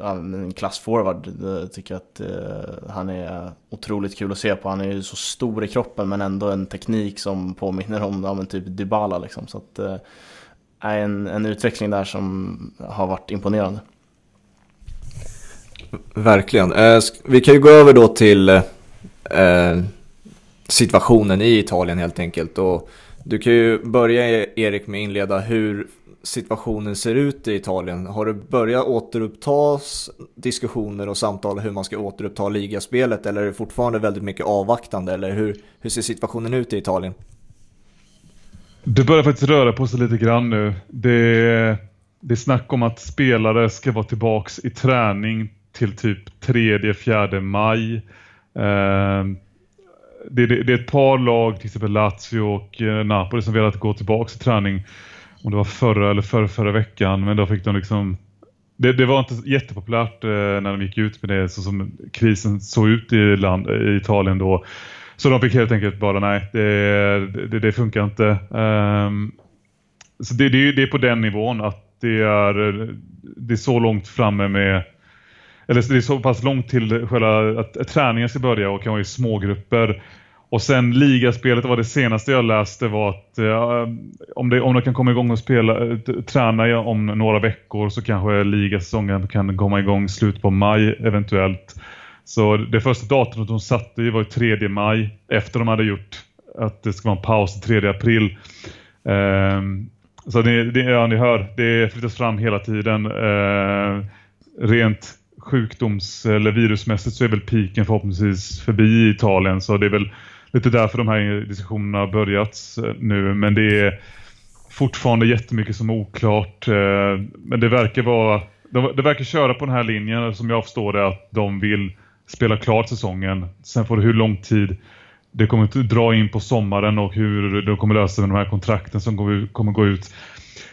han ju en klassforward. Jag tycker att eh, han är otroligt kul att se på. Han är ju så stor i kroppen men ändå en teknik som påminner om ja, men typ Dybala liksom. Så att eh, en, en utveckling där som har varit imponerande. Verkligen. Eh, vi kan ju gå över då till eh, eh, situationen i Italien helt enkelt. Och du kan ju börja Erik med att inleda hur situationen ser ut i Italien. Har det börjat återupptas diskussioner och samtal hur man ska återuppta ligaspelet eller är det fortfarande väldigt mycket avvaktande eller hur, hur ser situationen ut i Italien? Det börjar faktiskt röra på sig lite grann nu. Det, det är snack om att spelare ska vara tillbaks i träning till typ 3-4 maj. Ehm, det, det, det, är ett par lag, till exempel Lazio och eh, Napoli, som velat gå tillbaka till träning om det var förra eller förra, förra veckan, men då fick de liksom det, det var inte jättepopulärt eh, när de gick ut med det så som krisen såg ut i, land, i Italien då. Så de fick helt enkelt bara nej, det, det, det funkar inte. Um, så det, det, det är på den nivån att det är, det är så långt framme med eller det är så pass långt till själva att, att träningen ska börja och kan vara i smågrupper och sen ligaspelet var det senaste jag läste var att eh, om, det, om de kan komma igång och spela, eh, träna om några veckor så kanske ligasäsongen kan komma igång slut på maj eventuellt. Så det första datumet de satte var 3 maj efter de hade gjort att det ska vara en paus 3 april. Eh, så det, det, ja, ni hör, det flyttas fram hela tiden. Eh, rent sjukdoms eller virusmässigt så är väl piken förhoppningsvis förbi i Italien så det är väl lite därför de här diskussionerna har börjat eh, nu. Men det är fortfarande jättemycket som är oklart. Eh, men det verkar vara det verkar köra på den här linjen som jag förstår det att de vill spela klart säsongen. Sen får det hur lång tid det kommer att dra in på sommaren och hur de kommer lösa med de här kontrakten som kommer gå ut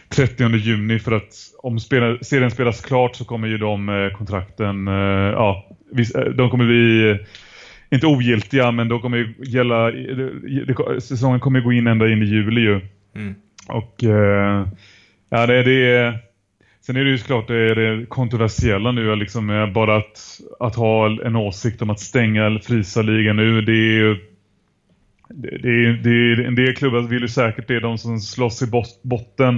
30 juni för att om serien spelas klart så kommer ju de eh, kontrakten, ja, de kommer bli inte ogiltiga, men då kommer ju gälla, säsongen kommer gå in ända in i juli ju. Mm. Och eh, ja, det, det är, sen är det ju såklart det, är det kontroversiella nu, liksom bara att, att ha en åsikt om att stänga eller frysa ligan nu, det är ju det, det, det, en del klubbar vill ju säkert det, de som slåss i botten.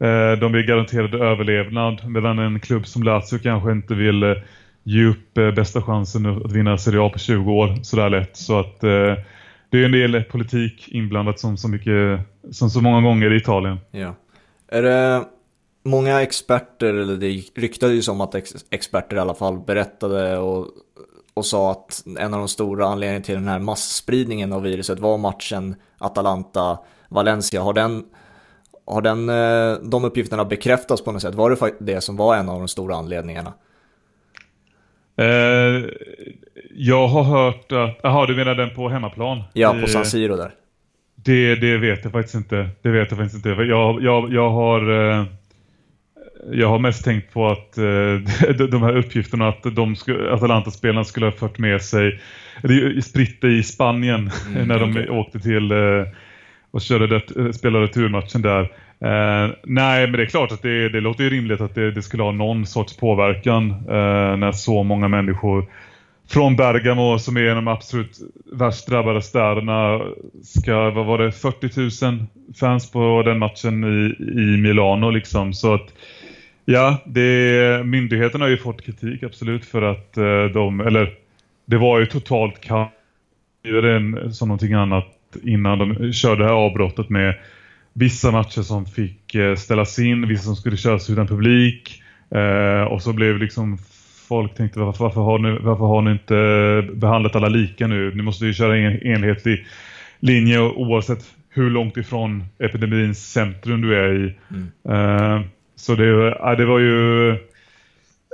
Eh, de är garanterade överlevnad, medan en klubb som Lazio kanske inte vill eh, ge upp eh, bästa chansen att vinna Serie A på 20 år sådär lätt. Så att eh, det är en del politik inblandat som så, mycket, som så många gånger i Italien. Ja. Är det många experter, eller det ryktades ju om att ex experter i alla fall berättade och, och sa att en av de stora anledningarna till den här massspridningen av viruset var matchen Atalanta-Valencia. Har den har den, eh, de uppgifterna bekräftats på något sätt? Var det det som var en av de stora anledningarna? Eh, jag har hört att... Jaha, du menar den på hemmaplan? Ja, på San Siro där. Det, det vet jag faktiskt inte. Det vet jag faktiskt inte. Jag, jag, jag har... Eh, jag har mest tänkt på att eh, de här uppgifterna att de Atalanta-spelarna skulle ha fört med sig spritt i Spanien mm, när de okay. åkte till och körde det, spelade turmatchen där. Eh, nej, men det är klart att det, det låter ju rimligt att det, det skulle ha någon sorts påverkan eh, när så många människor från Bergamo som är en av de absolut värst drabbade städerna ska, vad var det, 40 000 fans på den matchen i, i Milano liksom. Så att ja, det, myndigheterna har ju fått kritik absolut för att eh, de, eller det var ju totalt kaos som någonting annat innan de körde det här avbrottet med vissa matcher som fick eh, ställas in, vissa som skulle köras utan publik. Eh, och så blev liksom folk tänkte varför, varför, har ni, varför har ni inte behandlat alla lika nu? Ni måste ju köra en enhetlig linje oavsett hur långt ifrån epidemins centrum du är i. Mm. Eh, så det, det var ju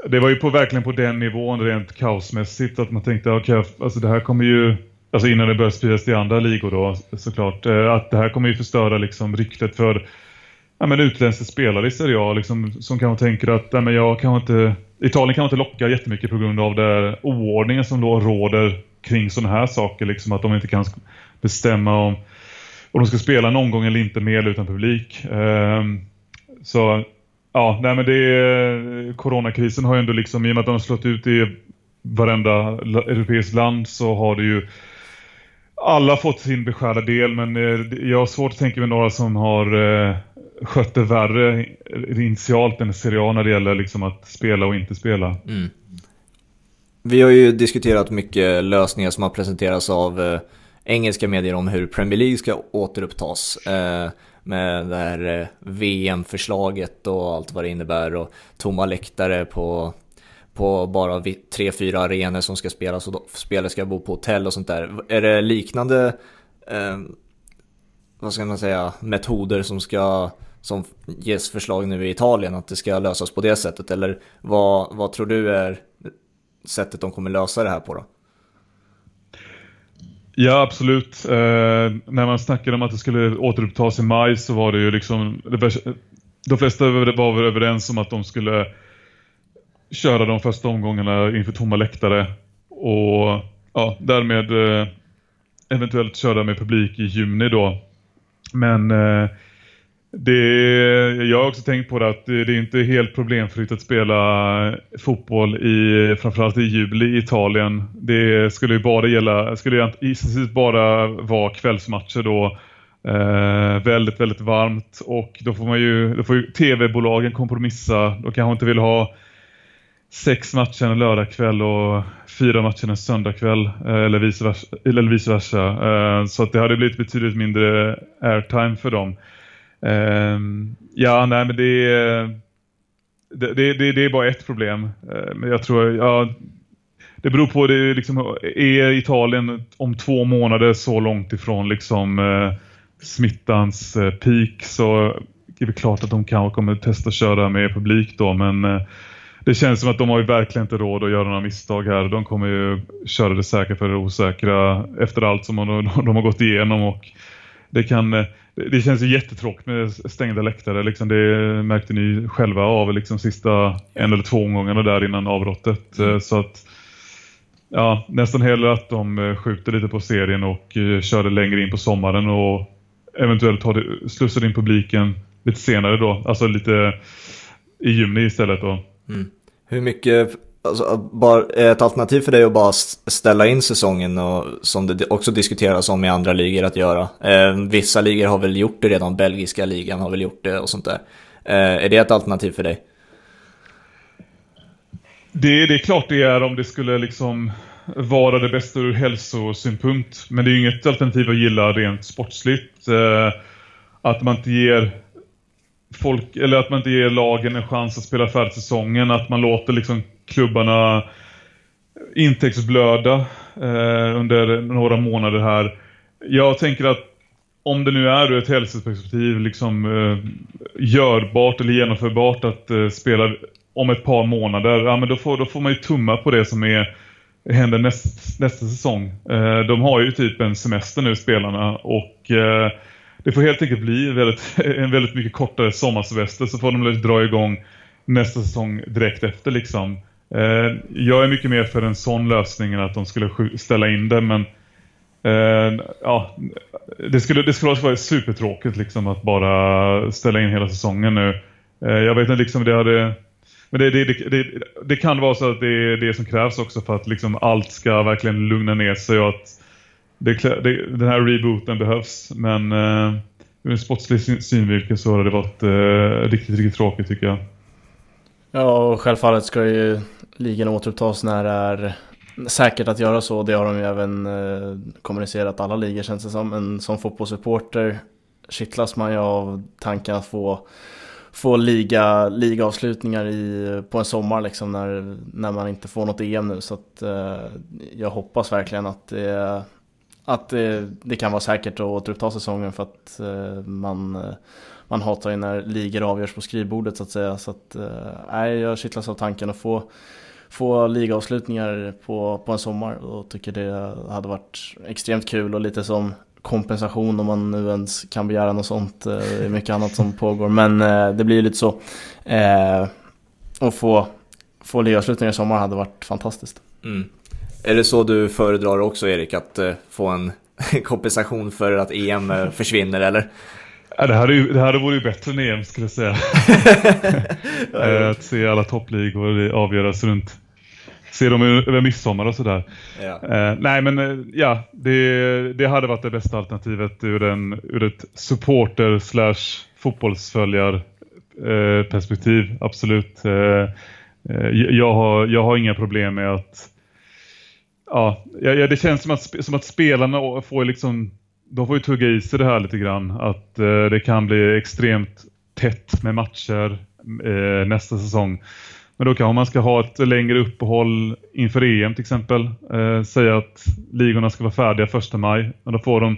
det var ju på, verkligen på den nivån rent kaosmässigt att man tänkte okej, okay, alltså det här kommer ju alltså innan det börjar spridas till andra ligor då såklart, eh, att det här kommer ju förstöra liksom ryktet för ja, men utländska spelare i Serie A liksom, som kanske tänker att ja, men jag kan inte, Italien kan inte locka jättemycket på grund av det oordningen som då råder kring sådana här saker. Liksom, att de inte kan bestämma om, om de ska spela någon gång eller inte med eller utan publik. Um, så ja, nej men det är, coronakrisen har ju ändå liksom, i och med att de har slått ut i varenda europeiskt land så har det ju alla fått sin beskärda del men eh, jag har svårt att tänka mig några som har eh, skött det värre initialt än Serie A när det gäller liksom att spela och inte spela. Mm. Vi har ju diskuterat mycket lösningar som har presenterats av eh, engelska medier om hur Premier League ska återupptas. Eh, med det här eh, VM-förslaget och allt vad det innebär och tomma läktare på, på bara tre, fyra arenor som ska spelas och spelare ska bo på hotell och sånt där. Är det liknande, eh, vad ska man säga, metoder som ska som ges förslag nu i Italien att det ska lösas på det sättet? Eller vad, vad tror du är sättet de kommer lösa det här på då? Ja, absolut. Eh, när man snackade om att det skulle återupptas i maj så var det ju liksom... de flesta var väl överens om att de skulle köra de första omgångarna inför tomma läktare och ja, därmed eh, eventuellt köra med publik i juni då. Men eh, det, jag har också tänkt på det att det är inte helt problemfritt att spela fotboll i framförallt i juli i Italien. Det skulle ju bara gälla, skulle gissningsvis bara vara kvällsmatcher då. Eh, väldigt, väldigt varmt och då får man ju, då får ju tv-bolagen kompromissa. De kanske inte vill ha sex matcher en lördagkväll och fyra matcher en söndagkväll eh, eller vice versa. Eller vice versa. Så att det hade blivit betydligt mindre airtime för dem. Ehm, ja, nej men det är, det, det, det, är bara ett problem. Eh, men jag tror, ja, det beror på, det liksom, är Italien om två månader så långt ifrån liksom smittans peak så är det klart att de kanske kommer testa att köra med publik då, men det känns som att de har ju verkligen inte råd att göra några misstag här. De kommer ju köra det säkra för det osäkra efter allt som de, de har gått igenom och det kan det känns ju jättetråkigt med stängda läktare. Liksom det märkte ni själva av liksom sista en eller två omgångarna där innan avbrottet. Mm. Eh, så att ja, nästan hellre att de eh, skjuter lite på serien och uh, kör det längre in på sommaren och eventuellt det, slussar in publiken lite senare då. Alltså lite i juni istället då. Mm. Hur mycket Alltså, bara, ett alternativ för dig att bara ställa in säsongen och som det också diskuteras om i andra ligor att göra. Eh, vissa ligor har väl gjort det redan, belgiska ligan har väl gjort det och sånt där. Eh, är det ett alternativ för dig? Det, det är klart det är om det skulle liksom vara det bästa ur hälsosynpunkt. Men det är ju inget alternativ att gilla rent sportsligt. Eh, att man inte ger folk, eller att man inte ger lagen en chans att spela färdigt säsongen. Att man låter liksom klubbarna intäktsblöda eh, under några månader här. Jag tänker att om det nu är ur ett hälsoperspektiv liksom eh, görbart eller genomförbart att eh, spela om ett par månader, ja men då får, då får man ju tumma på det som är händer näst, nästa säsong. Eh, de har ju typ en semester nu spelarna och eh, det får helt enkelt bli väldigt, en väldigt mycket kortare sommarsemester så får de dra igång nästa säsong direkt efter liksom. Eh, jag är mycket mer för en sån lösning än att de skulle ställa in det, men eh, ja, det skulle, det skulle också vara supertråkigt liksom att bara ställa in hela säsongen nu. Eh, jag vet inte liksom det hade... Men det, det, det, det, kan vara så att det är det som krävs också för att liksom allt ska verkligen lugna ner sig och att den här rebooten behövs. Men eh, ur en sportslig synvinkel så har det varit eh, riktigt, riktigt tråkigt tycker jag. Ja, och självfallet ska ju ligan återupptas när det är säkert att göra så. Det har de ju även eh, kommunicerat alla ligor känns det som. Men som fotbollssupporter kittlas man ju av tanken att få, få liga, ligaavslutningar i, på en sommar liksom när, när man inte får något EM nu. Så att, eh, jag hoppas verkligen att det, att det, det kan vara säkert att återuppta säsongen för att eh, man man hatar ju när ligor avgörs på skrivbordet så att säga. Så att, nej, jag kittlas av tanken att få få ligaavslutningar på, på en sommar och tycker det hade varit extremt kul och lite som kompensation om man nu ens kan begära något sånt. Eh, det är mycket annat som pågår men eh, det blir ju lite så. Eh, och få, få ligaavslutningar i sommar hade varit fantastiskt. Mm. Är det så du föredrar också Erik, att uh, få en kompensation för att EM uh, försvinner eller? Ja, det, hade ju, det hade vore ju bättre än EM skulle jag säga. att se alla toppligor avgöras runt se dem över midsommar och sådär. Ja. Eh, nej men eh, ja, det, det hade varit det bästa alternativet ur, en, ur ett supporter slash fotbollsföljar eh, perspektiv, absolut. Eh, eh, jag, har, jag har inga problem med att ja, ja, det känns som att, som att spelarna får liksom de får ju tugga i sig det här lite grann. Att eh, det kan bli extremt tätt med matcher eh, nästa säsong. Men då kanske man ska ha ett längre uppehåll inför EM till exempel. Eh, säga att ligorna ska vara färdiga första maj. men då får de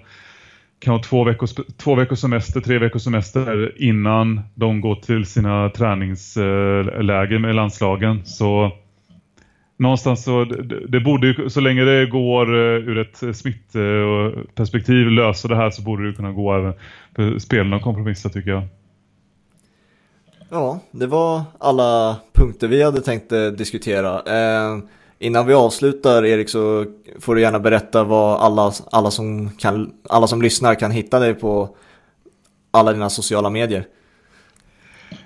kanske två veckors, två veckors semester, tre veckors semester innan de går till sina träningsläger eh, med landslagen. Så någonstans så, det, det borde så länge det går uh, ur ett smittperspektiv lösa det här så borde det kunna gå även för spelarna att kompromissa tycker jag. Ja, det var alla punkter vi hade tänkt eh, diskutera. Eh, innan vi avslutar Erik så får du gärna berätta vad alla, alla, som kan, alla som lyssnar kan hitta dig på alla dina sociala medier.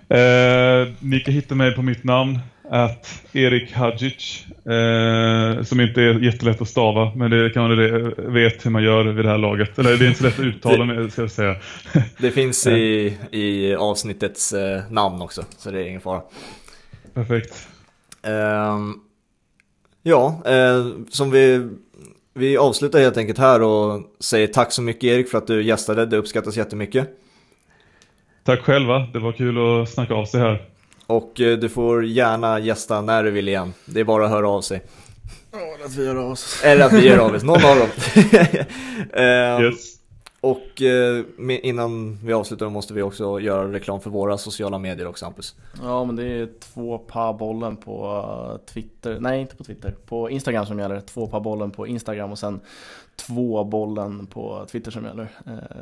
Eh, ni kan hitta mig på mitt namn att Erik Hadjic, eh, som inte är jättelätt att stava, men det kan man vet hur man gör vid det här laget. Eller det är inte så lätt att uttala, det, ska jag säga. Det finns i, i avsnittets eh, namn också, så det är ingen fara. Perfekt. Eh, ja, eh, som vi, vi avslutar helt enkelt här och säger tack så mycket Erik för att du gästade, det uppskattas jättemycket. Tack själva, det var kul att snacka av sig här. Och eh, du får gärna gästa när du vill igen. Det är bara att höra av sig. Eller att vi gör av oss. Eller att vi gör av oss, någon av dem. uh, yes. Och uh, innan vi avslutar måste vi också göra reklam för våra sociala medier också Hampus. Ja men det är två par bollen på Twitter, nej inte på Twitter, på Instagram som gäller. Två par bollen på Instagram och sen två bollen på Twitter som gäller.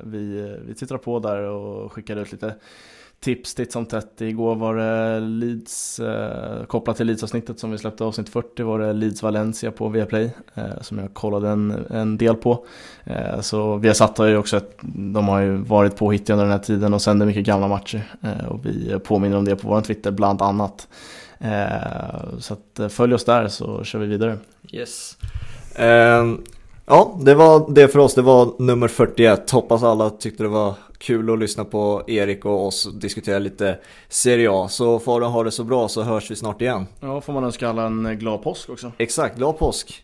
Vi, vi tittar på där och skickar ut lite tips titt som tätt. Igår var det Leeds, eh, kopplat till Leeds-avsnittet som vi släppte avsnitt 40 var det Leeds Valencia på Viaplay eh, som jag kollade en, en del på. Eh, så Viasat har ju också, ett, de har ju varit påhittiga under den här tiden och sänder mycket gamla matcher eh, och vi påminner om det på vår Twitter bland annat. Eh, så att, eh, följ oss där så kör vi vidare. Yes. Um, ja, det var det för oss. Det var nummer 41. Hoppas alla tyckte det var kul att lyssna på Erik och oss diskutera lite Serie A. Så får du ha det så bra så hörs vi snart igen. Ja, får man önska alla en glad påsk också. Exakt, glad påsk.